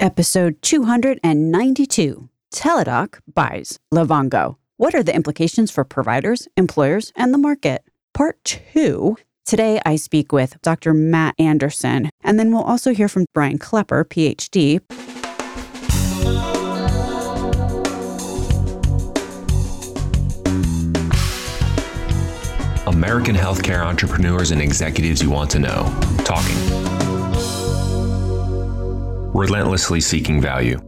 Episode 292 Teladoc buys Livongo. What are the implications for providers, employers, and the market? Part 2. Today, I speak with Dr. Matt Anderson, and then we'll also hear from Brian Klepper, PhD. American healthcare entrepreneurs and executives you want to know. Talking. Relentlessly seeking value.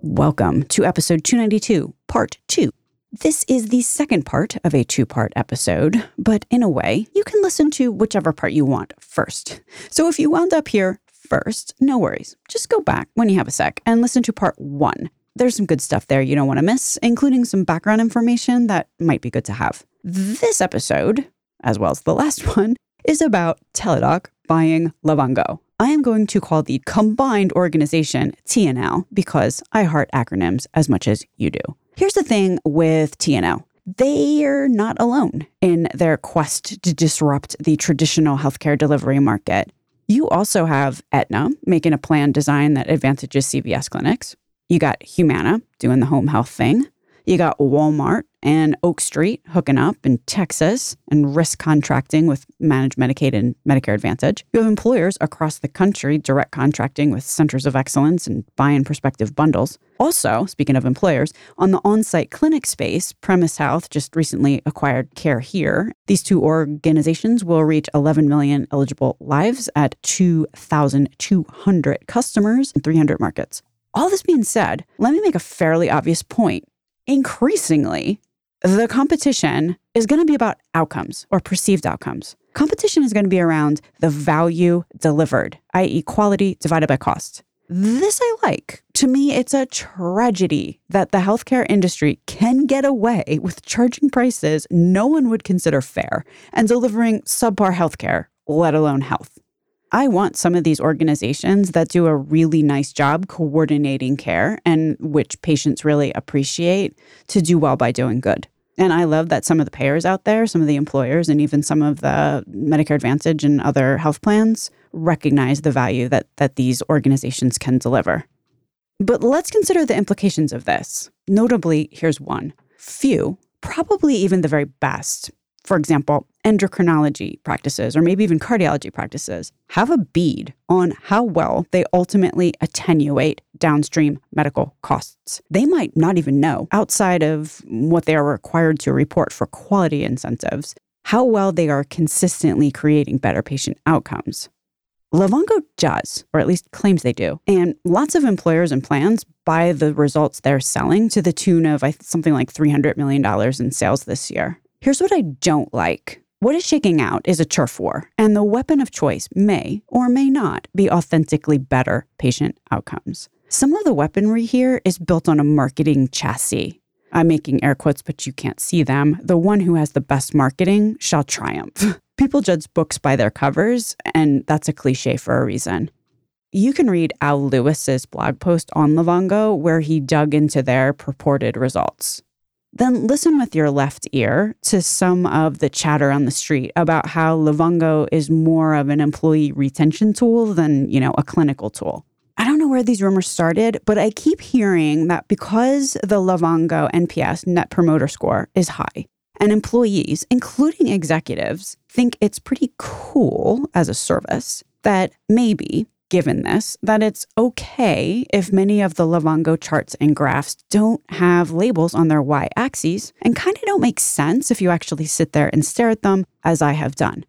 Welcome to episode 292, part 2. This is the second part of a two part episode, but in a way, you can listen to whichever part you want first. So if you wound up here first, no worries. Just go back when you have a sec and listen to part one. There's some good stuff there you don't want to miss, including some background information that might be good to have. This episode, as well as the last one, is about Teladoc buying Livongo. I am going to call the combined organization TNL because I heart acronyms as much as you do. Here's the thing with TNL. They're not alone in their quest to disrupt the traditional healthcare delivery market. You also have Aetna making a plan design that advantages CVS clinics. You got Humana doing the home health thing. You got Walmart and Oak Street hooking up in Texas and risk contracting with managed Medicaid and Medicare Advantage. You have employers across the country direct contracting with centers of excellence and buying prospective bundles. Also, speaking of employers, on the on site clinic space, Premise Health just recently acquired CareHere. These two organizations will reach 11 million eligible lives at 2,200 customers in 300 markets. All this being said, let me make a fairly obvious point increasingly, the competition is going to be about outcomes or perceived outcomes. Competition is going to be around the value delivered, i.e., quality divided by cost. This I like. To me, it's a tragedy that the healthcare industry can get away with charging prices no one would consider fair and delivering subpar healthcare, let alone health. I want some of these organizations that do a really nice job coordinating care and which patients really appreciate to do well by doing good. And I love that some of the payers out there, some of the employers, and even some of the Medicare Advantage and other health plans recognize the value that, that these organizations can deliver. But let's consider the implications of this. Notably, here's one few, probably even the very best, for example, endocrinology practices or maybe even cardiology practices have a bead on how well they ultimately attenuate downstream medical costs. They might not even know, outside of what they are required to report for quality incentives, how well they are consistently creating better patient outcomes. Livongo does, or at least claims they do. And lots of employers and plans buy the results they're selling to the tune of something like $300 million in sales this year. Here's what I don't like. What is shaking out is a turf war, and the weapon of choice may or may not be authentically better patient outcomes. Some of the weaponry here is built on a marketing chassis. I'm making air quotes, but you can't see them. The one who has the best marketing shall triumph. People judge books by their covers, and that's a cliche for a reason. You can read Al Lewis's blog post on Livongo where he dug into their purported results then listen with your left ear to some of the chatter on the street about how Livongo is more of an employee retention tool than, you know, a clinical tool. I don't know where these rumors started, but I keep hearing that because the Livongo NPS net promoter score is high, and employees, including executives, think it's pretty cool as a service, that maybe given this that it's okay if many of the Livongo charts and graphs don't have labels on their y axes and kind of don't make sense if you actually sit there and stare at them, as I have done.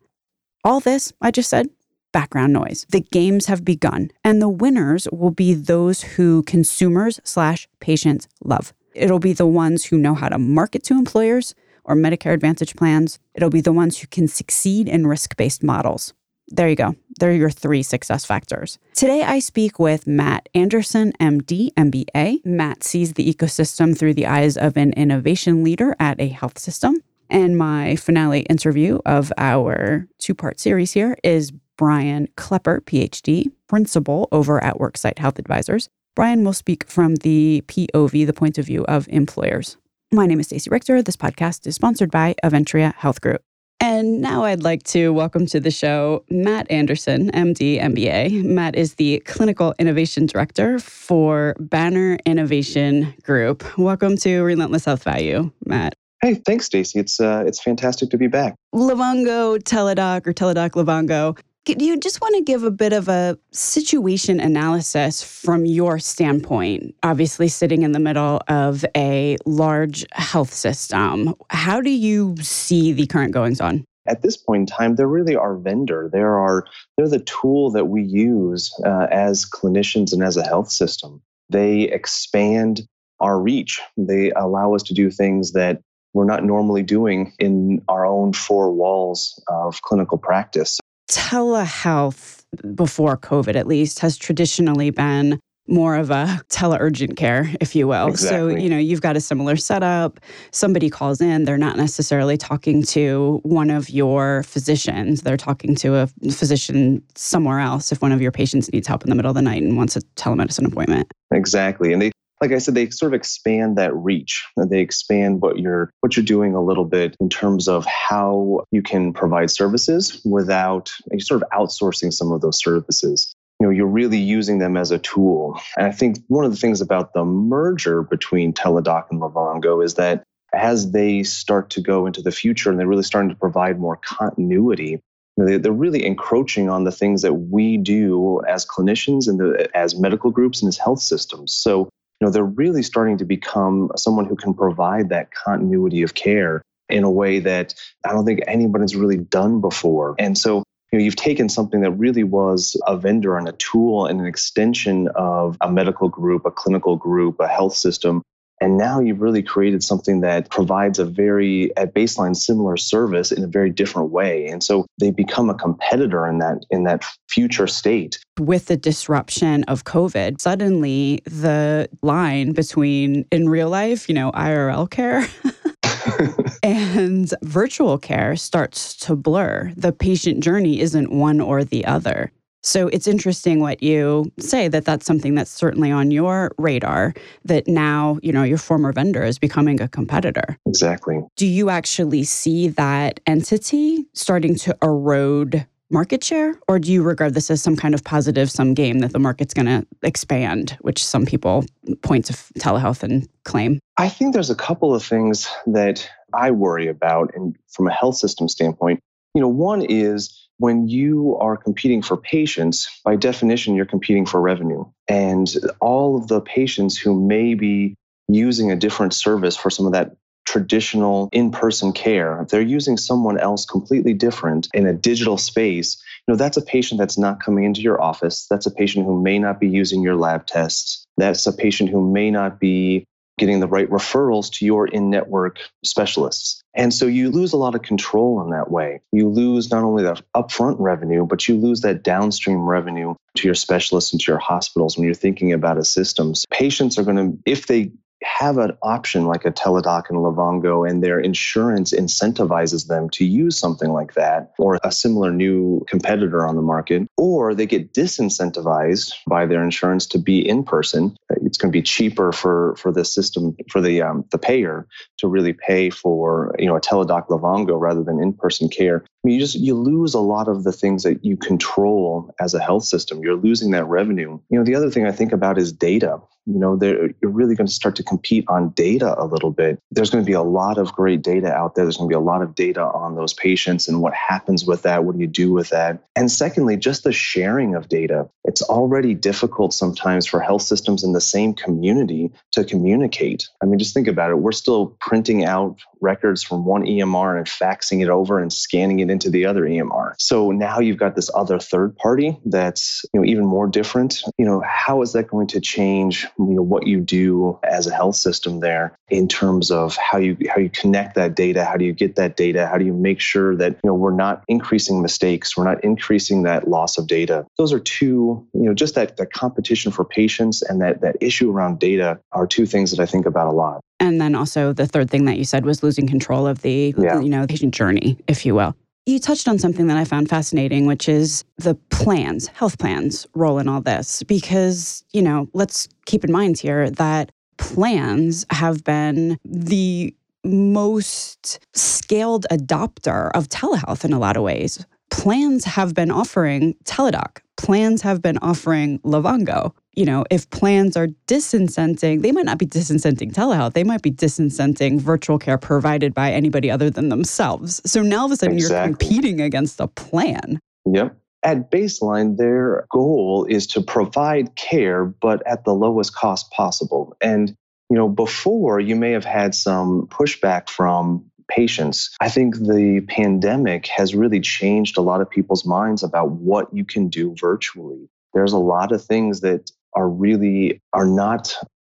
All this, I just said, background noise. The games have begun, and the winners will be those who consumers slash patients love. It'll be the ones who know how to market to employers or Medicare Advantage plans. It'll be the ones who can succeed in risk based models. There you go. There are your three success factors. Today, I speak with Matt Anderson, MD, MBA. Matt sees the ecosystem through the eyes of an innovation leader at a health system. And my finale interview of our two part series here is Brian Klepper, PhD, principal over at Worksite Health Advisors. Brian will speak from the POV, the point of view of employers. My name is Stacey Richter. This podcast is sponsored by Aventria Health Group. And now I'd like to welcome to the show Matt Anderson, MD, MBA. Matt is the Clinical Innovation Director for Banner Innovation Group. Welcome to Relentless Health Value, Matt. Hey, thanks, Stacy. It's uh, it's fantastic to be back. Livongo Teladoc or Teladoc Livongo. Do you just want to give a bit of a situation analysis from your standpoint? Obviously, sitting in the middle of a large health system, how do you see the current goings on? At this point in time, they're really our vendor. They're our they're the tool that we use uh, as clinicians and as a health system. They expand our reach. They allow us to do things that we're not normally doing in our own four walls of clinical practice telehealth before COVID, at least, has traditionally been more of a tele-urgent care, if you will. Exactly. So, you know, you've got a similar setup. Somebody calls in, they're not necessarily talking to one of your physicians. They're talking to a physician somewhere else if one of your patients needs help in the middle of the night and wants a telemedicine appointment. Exactly. And they like I said, they sort of expand that reach. They expand what you're what you're doing a little bit in terms of how you can provide services without sort of outsourcing some of those services. You know, you're really using them as a tool. And I think one of the things about the merger between Teladoc and Livongo is that as they start to go into the future and they're really starting to provide more continuity, they're really encroaching on the things that we do as clinicians and the, as medical groups and as health systems. So you know, they're really starting to become someone who can provide that continuity of care in a way that I don't think anybody's really done before. And so, you know, you've taken something that really was a vendor and a tool and an extension of a medical group, a clinical group, a health system, and now you've really created something that provides a very, at baseline, similar service in a very different way. And so they become a competitor in that in that future state. With the disruption of COVID, suddenly the line between in real life, you know, IRL care. and virtual care starts to blur. The patient journey isn't one or the other. So it's interesting what you say that that's something that's certainly on your radar that now, you know, your former vendor is becoming a competitor. Exactly. Do you actually see that entity starting to erode market share or do you regard this as some kind of positive sum game that the market's going to expand which some people point to telehealth and claim i think there's a couple of things that i worry about and from a health system standpoint you know one is when you are competing for patients, by definition, you're competing for revenue. And all of the patients who may be using a different service for some of that traditional in-person care if they're using someone else completely different in a digital space you know that's a patient that's not coming into your office that's a patient who may not be using your lab tests that's a patient who may not be getting the right referrals to your in network specialists. And so you lose a lot of control in that way. You lose not only the upfront revenue, but you lose that downstream revenue to your specialists and to your hospitals when you're thinking about a systems. Patients are going to, if they have an option like a Teladoc and Livongo, and their insurance incentivizes them to use something like that or a similar new competitor on the market, or they get disincentivized by their insurance to be in person. It's going to be cheaper for for the system for the um, the payer to really pay for you know a Teladoc Livongo rather than in person care. You just you lose a lot of the things that you control as a health system. You're losing that revenue. You know, the other thing I think about is data. You know you're really going to start to compete on data a little bit. There's going to be a lot of great data out there. There's going to be a lot of data on those patients and what happens with that. What do you do with that? And secondly just the sharing of data. It's already difficult sometimes for health systems in the same community to communicate. I mean just think about it. We're still printing out records from one emr and faxing it over and scanning it into the other emr so now you've got this other third party that's you know even more different. You know how is that going to change you know what you do as a health system there in terms of how you how you connect that data? How do you get that data? How do you make sure that you know we're not increasing mistakes? We're not increasing that loss of data? Those are two you know just that that competition for patients and that that issue around data are two things that I think about a lot. And then also the third thing that you said was losing control of the yeah. you know patient journey if you will you touched on something that I found fascinating, which is the plans, health plans role in all this. Because, you know, let's keep in mind here that plans have been the most scaled adopter of telehealth in a lot of ways. Plans have been offering Teladoc, plans have been offering Livongo. You know, if plans are disincenting, they might not be disincenting telehealth, they might be disincenting virtual care provided by anybody other than themselves. So now all of a sudden exactly. you're competing against a plan. Yep at baseline, their goal is to provide care, but at the lowest cost possible. And, you know, before you may have had some pushback from patients. I think the pandemic has really changed a lot of people's minds about what you can do virtually. There's a lot of things that are really are not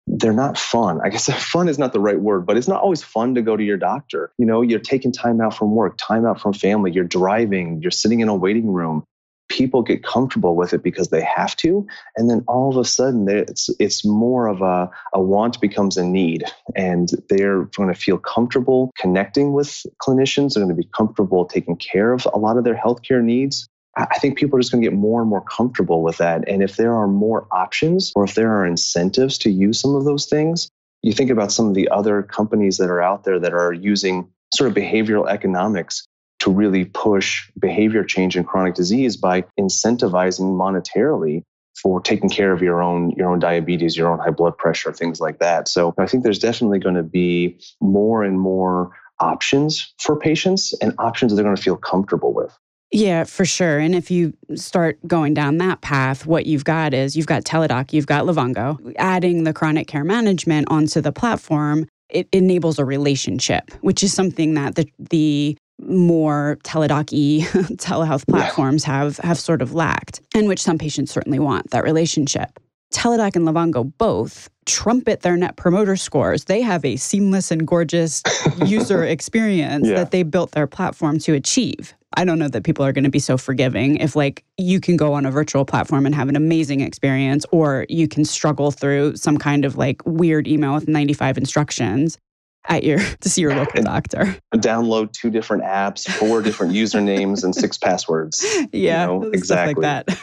they're not fun. I guess fun is not the right word, but it's not always fun to go to your doctor. You know, you're taking time out from work, time out from family, you're driving, you're sitting in a waiting room people get comfortable with it because they have to and then all of a sudden it's it's more of a, a want becomes a need and they're going to feel comfortable connecting with clinicians they're going to be comfortable taking care of a lot of their healthcare needs I think people are just going to get more and more comfortable with that. And if there are more options or if there are incentives to use some of those things, you think about some of the other companies that are out there that are using sort of behavioral economics to really push behavior change in chronic disease by incentivizing monetarily for taking care of your own your own diabetes, your own high blood pressure, things like that. So I think there's definitely going to be more and more options for patients and options that they're going to feel comfortable with. Yeah, for sure. And if you start going down that path, what you've got is you've got Teladoc, you've got Livongo. Adding the chronic care management onto the platform, it enables a relationship, which is something that the the more teledoc-y telehealth platforms have have sort of lacked and which some patients certainly want that relationship Teladoc and Livongo both trumpet their net promoter scores. They have a seamless and gorgeous user experience yeah. that they built their platform to achieve. I don't know that people are going to be so forgiving if like you can go on a virtual platform and have an amazing experience or you can struggle through some kind of like weird email with 95 instructions at your to see your local doctor. Download two different apps, four different usernames, and six passwords. Yeah, you know, exactly like that.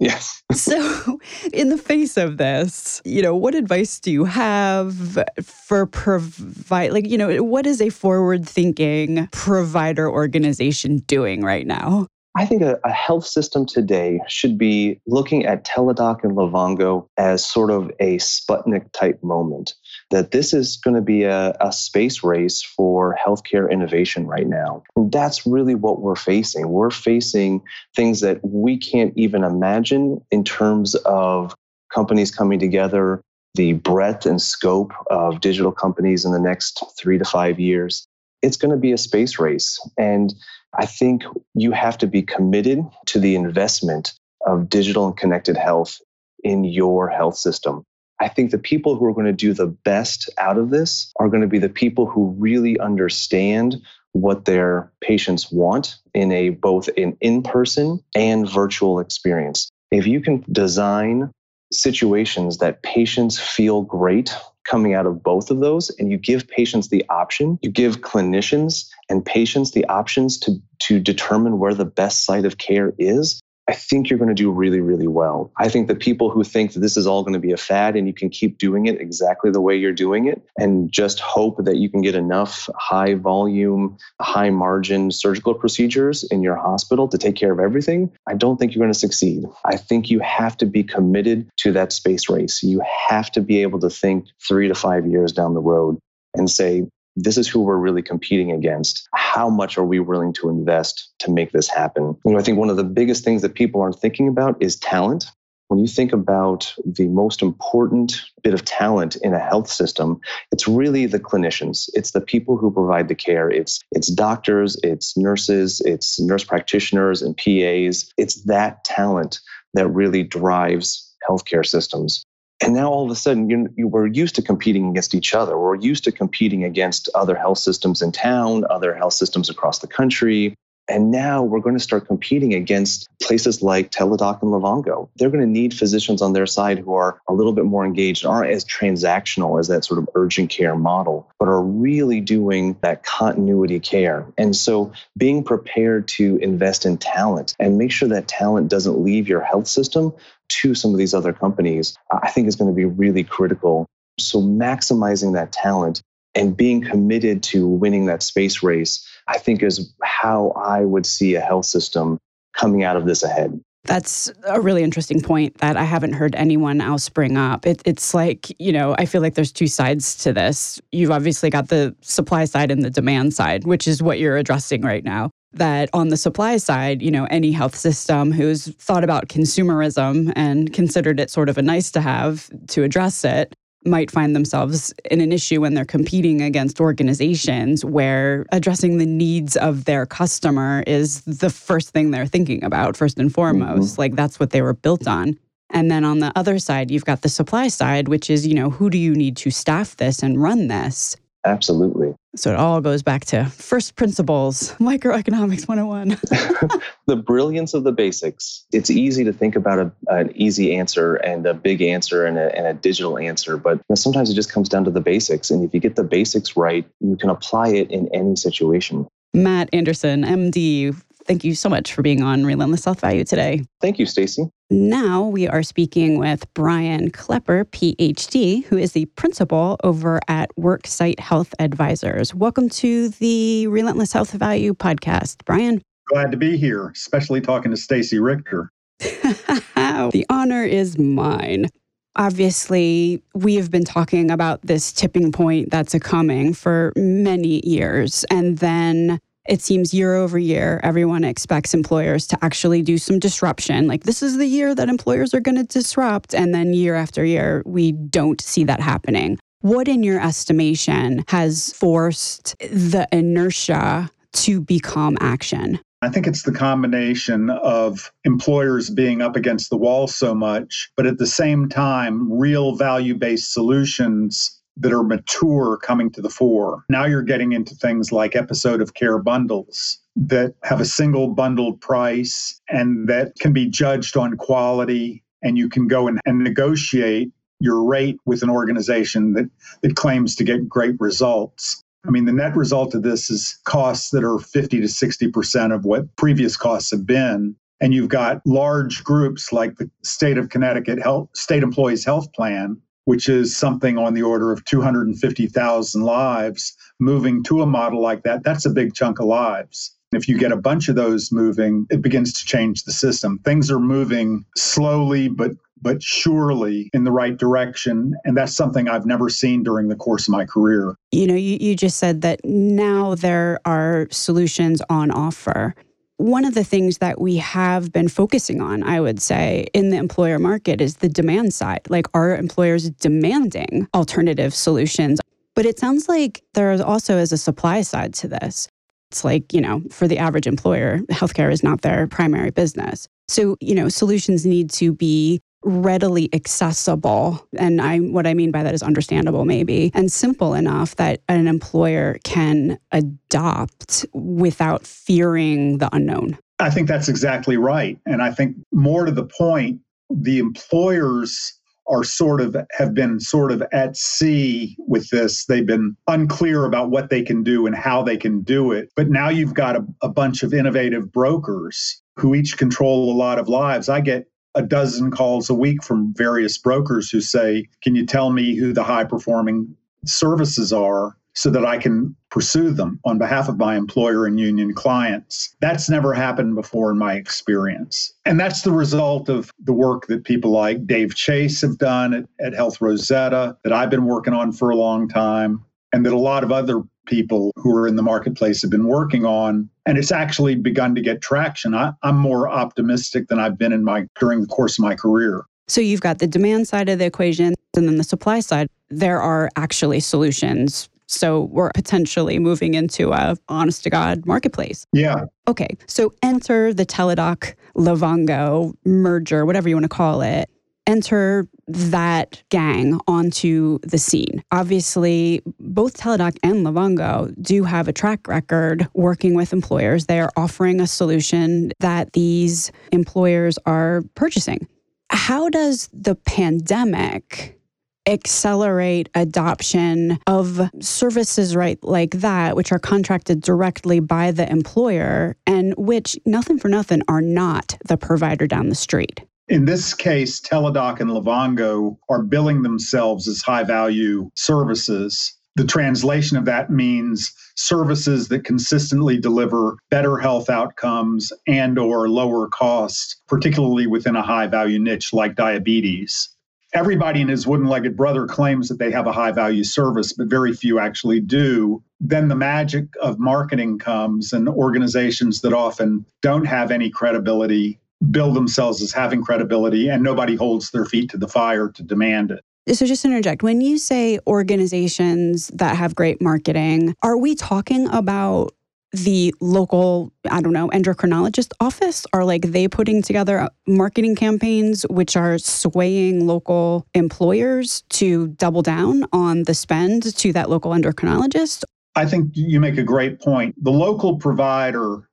Yes. so, in the face of this, you know, what advice do you have for provide like, you know, what is a forward-thinking provider organization doing right now? I think a, a, health system today should be looking at Teladoc and Livongo as sort of a Sputnik type moment. That this is going to be a, a space race for healthcare innovation right now. And that's really what we're facing. We're facing things that we can't even imagine in terms of companies coming together, the breadth and scope of digital companies in the next three to five years. It's going to be a space race. And I think you have to be committed to the investment of digital and connected health in your health system. I think the people who are going to do the best out of this are going to be the people who really understand what their patients want in a both an in-person and virtual experience. If you can design situations that patients feel great coming out of both of those and you give patients the option you give clinicians and patients the options to to determine where the best site of care is I think you're going to do really, really well. I think the people who think that this is all going to be a fad and you can keep doing it exactly the way you're doing it and just hope that you can get enough high volume, high margin surgical procedures in your hospital to take care of everything, I don't think you're going to succeed. I think you have to be committed to that space race. You have to be able to think three to five years down the road and say, this is who we're really competing against. How much are we willing to invest to make this happen? You know, I think one of the biggest things that people aren't thinking about is talent. When you think about the most important bit of talent in a health system, it's really the clinicians. It's the people who provide the care. It's it's doctors, it's nurses, it's nurse practitioners and PAs. It's that talent that really drives healthcare systems. And now all of a sudden, you, you, we're used to competing against each other. We're used to competing against other health systems in town, other health systems across the country. And now we're going to start competing against places like Teladoc and Livongo. They're going to need physicians on their side who are a little bit more engaged, aren't as transactional as that sort of urgent care model, but are really doing that continuity care. And so being prepared to invest in talent and make sure that talent doesn't leave your health system to some of these other companies, I think is going to be really critical. So maximizing that talent and being committed to winning that space race, I think is how I would see a health system coming out of this ahead. That's a really interesting point that I haven't heard anyone else bring up. It, it's like, you know, I feel like there's two sides to this. You've obviously got the supply side and the demand side, which is what you're addressing right now. That on the supply side, you know, any health system who's thought about consumerism and considered it sort of a nice to have to address it might find themselves in an issue when they're competing against organizations where addressing the needs of their customer is the first thing they're thinking about, first and foremost. Mm-hmm. Like that's what they were built on. And then on the other side, you've got the supply side, which is, you know, who do you need to staff this and run this? Absolutely. So it all goes back to first principles, microeconomics 101. the brilliance of the basics. It's easy to think about a, an easy answer and a big answer and a, and a digital answer, but you know, sometimes it just comes down to the basics. And if you get the basics right, you can apply it in any situation. Matt Anderson, MD, thank you so much for being on Relentless Health Value today. Thank you, Stacy. Now we are speaking with Brian Klepper, PhD, who is the principal over at Worksite Health Advisors. Welcome to the Relentless Health Value podcast, Brian. Glad to be here, especially talking to Stacy Richter. the honor is mine. Obviously, we have been talking about this tipping point that's a coming for many years. And then it seems year over year, everyone expects employers to actually do some disruption. Like, this is the year that employers are going to disrupt. And then year after year, we don't see that happening. What, in your estimation, has forced the inertia to become action? I think it's the combination of employers being up against the wall so much, but at the same time, real value based solutions that are mature coming to the fore. Now you're getting into things like episode of care bundles that have a single bundled price and that can be judged on quality and you can go and, negotiate your rate with an organization that, that claims to get great results. I mean, the net result of this is costs that are 50 to 60% of what previous costs have been. And you've got large groups like the state of Connecticut Health State Employees Health Plan which is something on the order of 250,000 lives, moving to a model like that, that's a big chunk of lives. If you get a bunch of those moving, it begins to change the system. Things are moving slowly but but surely in the right direction. And that's something I've never seen during the course of my career. You know, you, you just said that now there are solutions on offer one of the things that we have been focusing on, I would say, in the employer market is the demand side. Like, are employers demanding alternative solutions? But it sounds like there also is a supply side to this. It's like, you know, for the average employer, healthcare is not their primary business. So, you know, solutions need to be readily accessible and I what I mean by that is understandable maybe and simple enough that an employer can adopt without fearing the unknown. I think that's exactly right and I think more to the point the employers are sort of have been sort of at sea with this. They've been unclear about what they can do and how they can do it. But now you've got a, a bunch of innovative brokers who each control a lot of lives. I get a dozen calls a week from various brokers who say, Can you tell me who the high performing services are so that I can pursue them on behalf of my employer and union clients? That's never happened before in my experience. And that's the result of the work that people like Dave Chase have done at, at Health Rosetta, that I've been working on for a long time, and that a lot of other people who are in the marketplace have been working on and it's actually begun to get traction I, am more optimistic than i've been in my during the course of my career so you've got the demand side of the equation and then the supply side there are actually solutions so we're potentially moving into a honest to God marketplace. Yeah. Okay. So enter the Teladoc Livongo merger, whatever you want to call it enter that gang onto the scene. Obviously, both Teladoc and Livongo do have a track record working with employers. They are offering a solution that these employers are purchasing. How does the pandemic accelerate adoption of services right like that which are contracted directly by the employer and which nothing for nothing are not the provider down the street in this case, Teladoc and Livongo are billing themselves as high value services. The translation of that means services that consistently deliver better health outcomes and or lower costs, particularly within a high value niche like diabetes. Everybody and his wooden legged brother claims that they have a high value service, but very few actually do. Then the magic of marketing comes, and organizations that often don't have any credibility bill themselves as having credibility, and nobody holds their feet to the fire to demand it. So, just interject when you say organizations that have great marketing, are we talking about the local, I don't know, endocrinologist office? Are like they putting together marketing campaigns which are swaying local employers to double down on the spend to that local endocrinologist? I think you make a great point. The local provider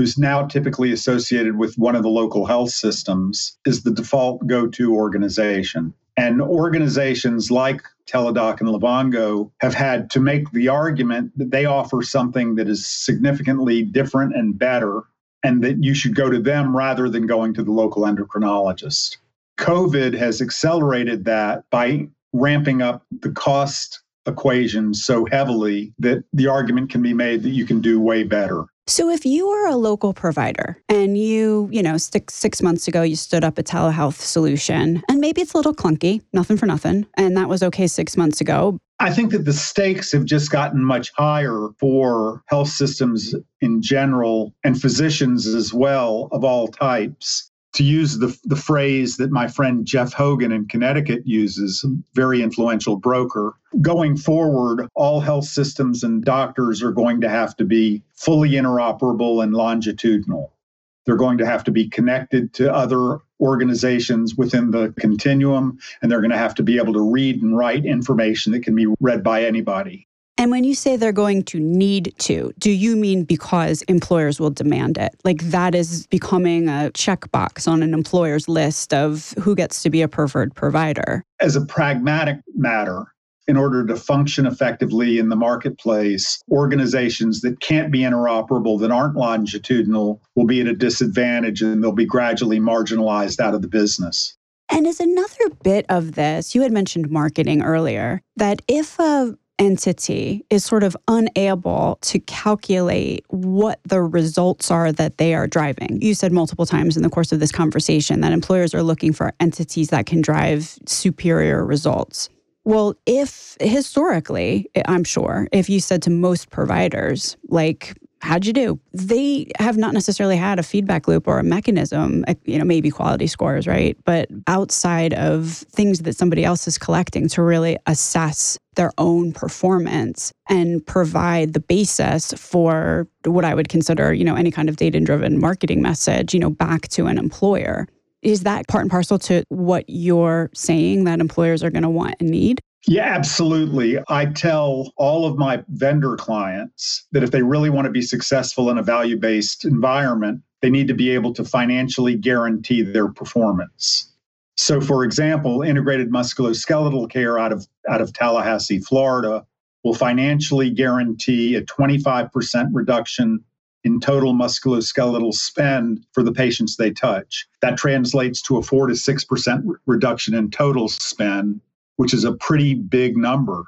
who's now typically associated with one of the local health systems is the default go to organization. And organizations like Teladoc and Livongo have had to make the argument that they offer something that is significantly different and better, and that you should go to them rather than going to the local endocrinologist. COVID has accelerated that by ramping up the cost equation so heavily that the argument can be made that you can do way better. So if you are a local provider and you, you know, six, six months ago you stood up a telehealth solution and maybe it's a little clunky, nothing for nothing, and that was okay six months ago. I think that the stakes have just gotten much higher for health systems in general and physicians as well of all types to use the, the phrase that my friend Jeff Hogan in Connecticut uses, very influential broker, going forward, all health systems and doctors are going to have to be fully interoperable and longitudinal. They're going to have to be connected to other organizations within the continuum, and they're going to have to be able to read and write information that can be read by anybody. And when you say they're going to need to, do you mean because employers will demand it? Like that is becoming a checkbox on an employer's list of who gets to be a preferred provider? As a pragmatic matter, in order to function effectively in the marketplace, organizations that can't be interoperable, that aren't longitudinal, will be at a disadvantage and they'll be gradually marginalized out of the business. And as another bit of this, you had mentioned marketing earlier, that if a entity is sort of unable to calculate what the results are that they are driving. You said multiple times in the course of this conversation that employers are looking for entities that can drive superior results. Well, if historically, I'm sure, if you said to most providers, like how'd you do? They have not necessarily had a feedback loop or a mechanism, eh, you know, maybe quality scores, right? But outside of things that somebody else is collecting to really assess their own performance and provide the basis for what I would consider, you know, any kind of data driven marketing message, you know, back to an employer. Is that part and parcel to what you're saying that employers are going to want and need? Yeah, absolutely. I tell all of my vendor clients that if they really want to be successful in a value based environment, they need to be able to financially guarantee their performance. So, for example, integrated musculoskeletal care out of, out of Tallahassee, Florida, will financially guarantee a 25% reduction in total musculoskeletal spend for the patients they touch. That translates to a 4 to 6% reduction in total spend which is a pretty big number.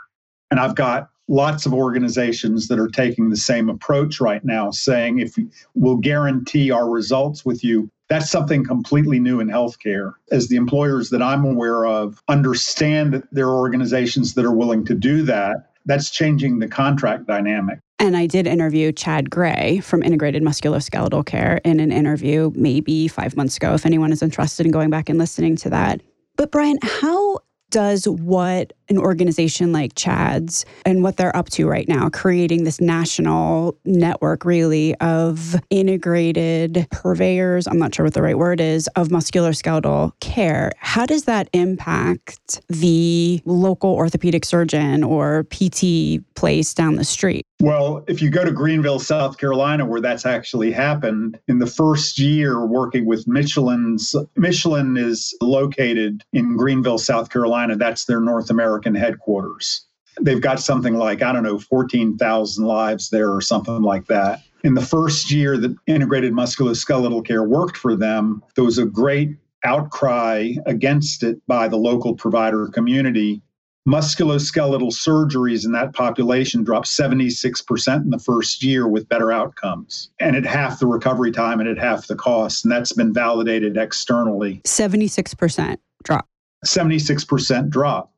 And I've got lots of organizations that are taking the same approach right now, saying if we'll guarantee our results with you, that's something completely new in healthcare. As the employers that I'm aware of understand that there are organizations that are willing to do that, that's changing the contract dynamic. And I did interview Chad Gray from Integrated Musculoskeletal Care in an interview maybe five months ago, if anyone is interested in going back and listening to that. But Brian, how does what an organization like Chad's and what they're up to right now, creating this national network really of integrated purveyors, I'm not sure what the right word is, of musculoskeletal care. How does that impact the local orthopedic surgeon or PT place down the street? Well, if you go to Greenville, South Carolina, where that's actually happened, in the first year working with Michelin's, Michelin is located in Greenville, South Carolina. That's their North American headquarters. They've got something like, I don't know, 14,000 lives there or something like that. In the first year that integrated musculoskeletal care worked for them, there was a great outcry against it by the local provider community musculoskeletal surgeries in that population dropped 76% in the first year with better outcomes and at half the recovery time and at half the cost. And that's been validated externally. 76% drop. 76% drop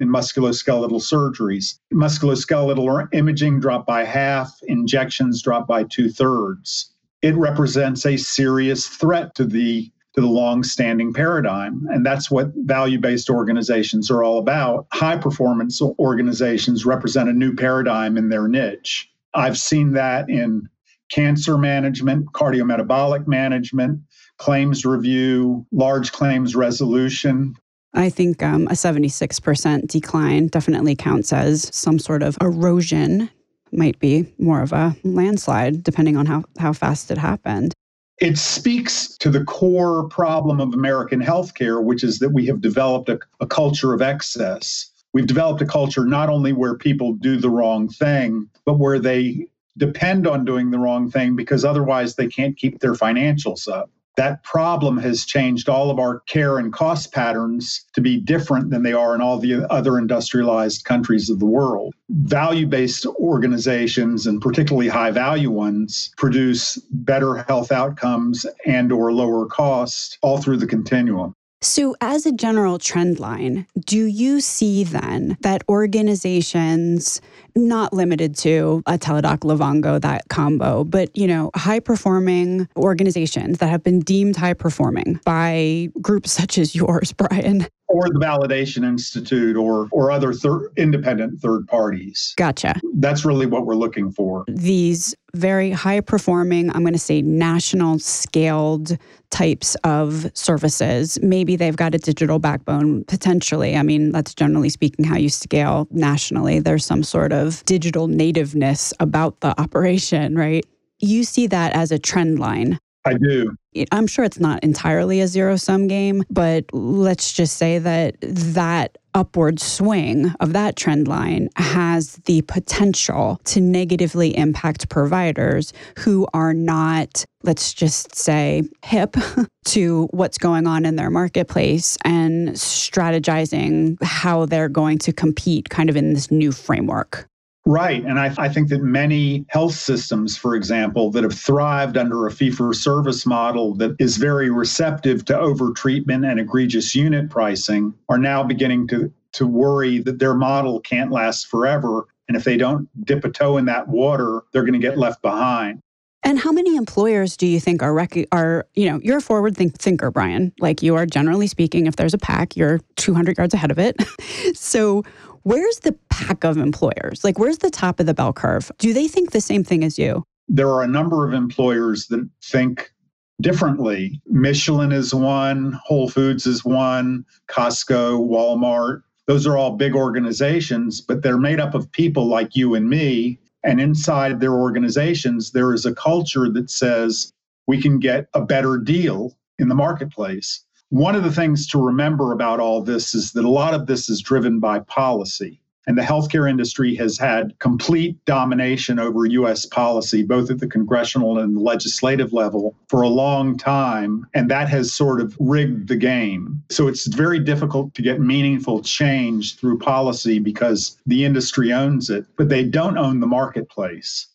in musculoskeletal surgeries. Musculoskeletal imaging dropped by half, injections dropped by two thirds. It represents a serious threat to the to the long-standing paradigm and that's what value-based organizations are all about high performance organizations represent a new paradigm in their niche i've seen that in cancer management cardiometabolic management claims review large claims resolution I think um, a 76% decline definitely counts as some sort of erosion. Might be more of a landslide, depending on how, how fast it happened. It speaks to the core problem of American healthcare, which is that we have developed a, a culture of excess. We've developed a culture not only where people do the wrong thing, but where they depend on doing the wrong thing because otherwise they can't keep their financials up that problem has changed all of our care and cost patterns to be different than they are in all the other industrialized countries of the world. Value based organizations and particularly high value ones produce better health outcomes and or lower cost all through the continuum. So, as a general trend line, do you see then that organizations, not limited to a Teladoc Livongo, that combo, but you know, high performing organizations that have been deemed high performing by groups such as yours, Brian, or the Validation Institute or or other thir- independent third parties. Gotcha. That's really what we're looking for. These very high performing, I'm going to say national scaled types of services. Maybe they've got a digital backbone potentially. I mean, that's generally speaking how you scale nationally. There's some sort of digital nativeness about the operation, right? You see that as a trend line. I do. I'm sure it's not entirely a zero sum game, but let's just say that that upward swing of that trend line has the potential to negatively impact providers who are not, let's just say, hip to what's going on in their marketplace and strategizing how they're going to compete kind of in this new framework. Right. And I, I, think that many health systems, for example, that have thrived under a fee for service model that is very receptive to overtreatment and egregious unit pricing are now beginning to, to worry that their model can't last forever. And if they don't dip a toe in that water, they're going to get left behind. And how many employers do you think are rec- are you know you're a forward think- thinker, Brian? Like you are generally speaking, if there's a pack, you're 200 yards ahead of it. so Where's the pack of employers? Like, where's the top of the bell curve? Do they think the same thing as you? There are a number of employers that think differently. Michelin is one, Whole Foods is one, Costco, Walmart. Those are all big organizations, but they're made up of people like you and me. And inside their organizations, there is a culture that says we can get a better deal in the marketplace. One of the things to remember about all this is that a lot of this is driven by policy. And the healthcare industry has had complete domination over US policy, both at the congressional and the legislative level, for a long time. And that has sort of rigged the game. So it's very difficult to get meaningful change through policy because the industry owns it, but they don't own the marketplace.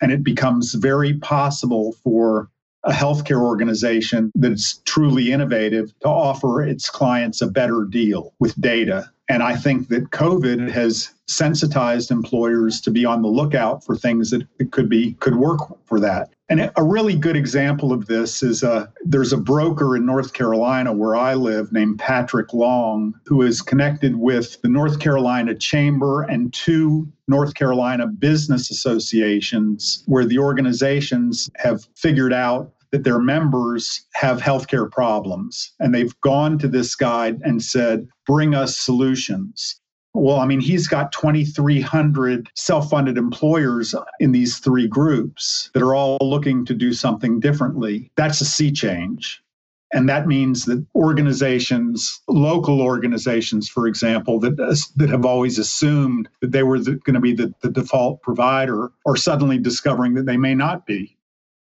And it becomes very possible for a healthcare organization that's truly innovative to offer its clients a better deal with data. And I think that COVID has sensitized employers to be on the lookout for things that could be could work for that. And a really good example of this is a, uh, there's a broker in North Carolina where I live named Patrick Long, who is connected with the North Carolina Chamber and two North Carolina business associations, where the organizations have figured out that their members have healthcare problems. And they've gone to this guy and said, bring us solutions. Well, I mean, he's got 2,300 self funded employers in these three groups that are all looking to do something differently. That's a sea change. And that means that organizations, local organizations, for example, that, that have always assumed that they were the, going to be the, the default provider, are suddenly discovering that they may not be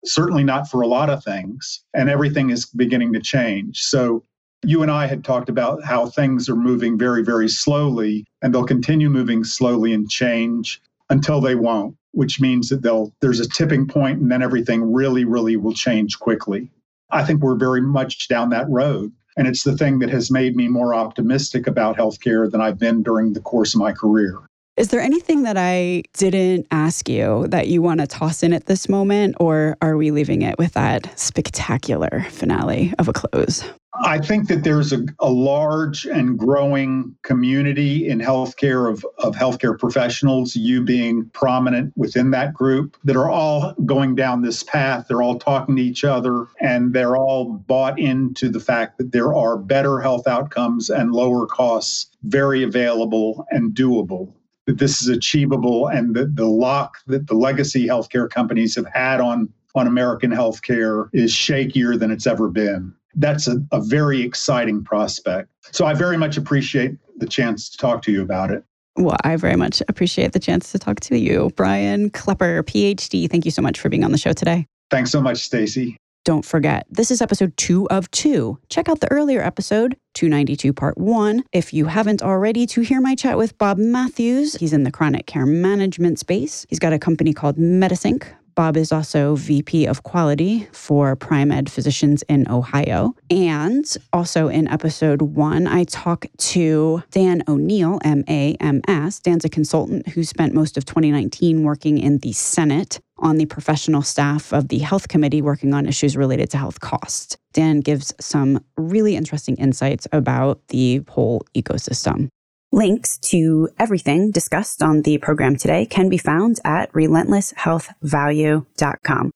certainly not for a lot of things. And everything is beginning to change. So You and I had talked about how things are moving very, very slowly, and they'll continue moving slowly and change until they won't, which means that they'll there's a tipping point and then everything really, really will change quickly. I think we're very much down that road. And it's the thing that has made me more optimistic about healthcare than I've been during the course of my career. Is there anything that I didn't ask you that you want to toss in at this moment, or are we leaving it with that spectacular finale of a close? I think that there's a, a large and growing community in healthcare of, of healthcare professionals, you being prominent within that group, that are all going down this path. They're all talking to each other and they're all bought into the fact that there are better health outcomes and lower costs, very available and doable that this is achievable and that the lock that the legacy healthcare companies have had on on American healthcare is shakier than it's ever been. That's a, a very exciting prospect. So I very much appreciate the chance to talk to you about it. Well, I very much appreciate the chance to talk to you. Brian Klepper, PhD, thank you so much for being on the show today. Thanks so much, Stacey. Don't forget, this is episode two of two. Check out the earlier episode, 292 part one, if you haven't already, to hear my chat with Bob Matthews. He's in the chronic care management space. He's got a company called Medisync. Bob is also VP of Quality for Pri-Med Physicians in Ohio. And also in episode one, I talk to Dan O'Neill, M A M S. Dan's a consultant who spent most of 2019 working in the Senate on the professional staff of the health committee working on issues related to health costs. Dan gives some really interesting insights about the whole ecosystem. Links to everything discussed on the program today can be found at relentlesshealthvalue.com.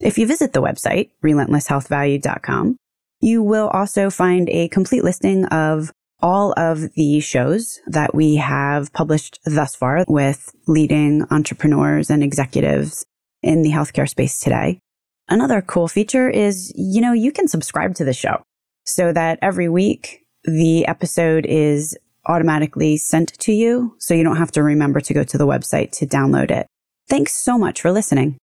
If you visit the website, relentlesshealthvalue.com, you will also find a complete listing of all of the shows that we have published thus far with leading entrepreneurs and executives in the healthcare space today. Another cool feature is, you know, you can subscribe to the show so that every week the episode is automatically sent to you so you don't have to remember to go to the website to download it. Thanks so much for listening.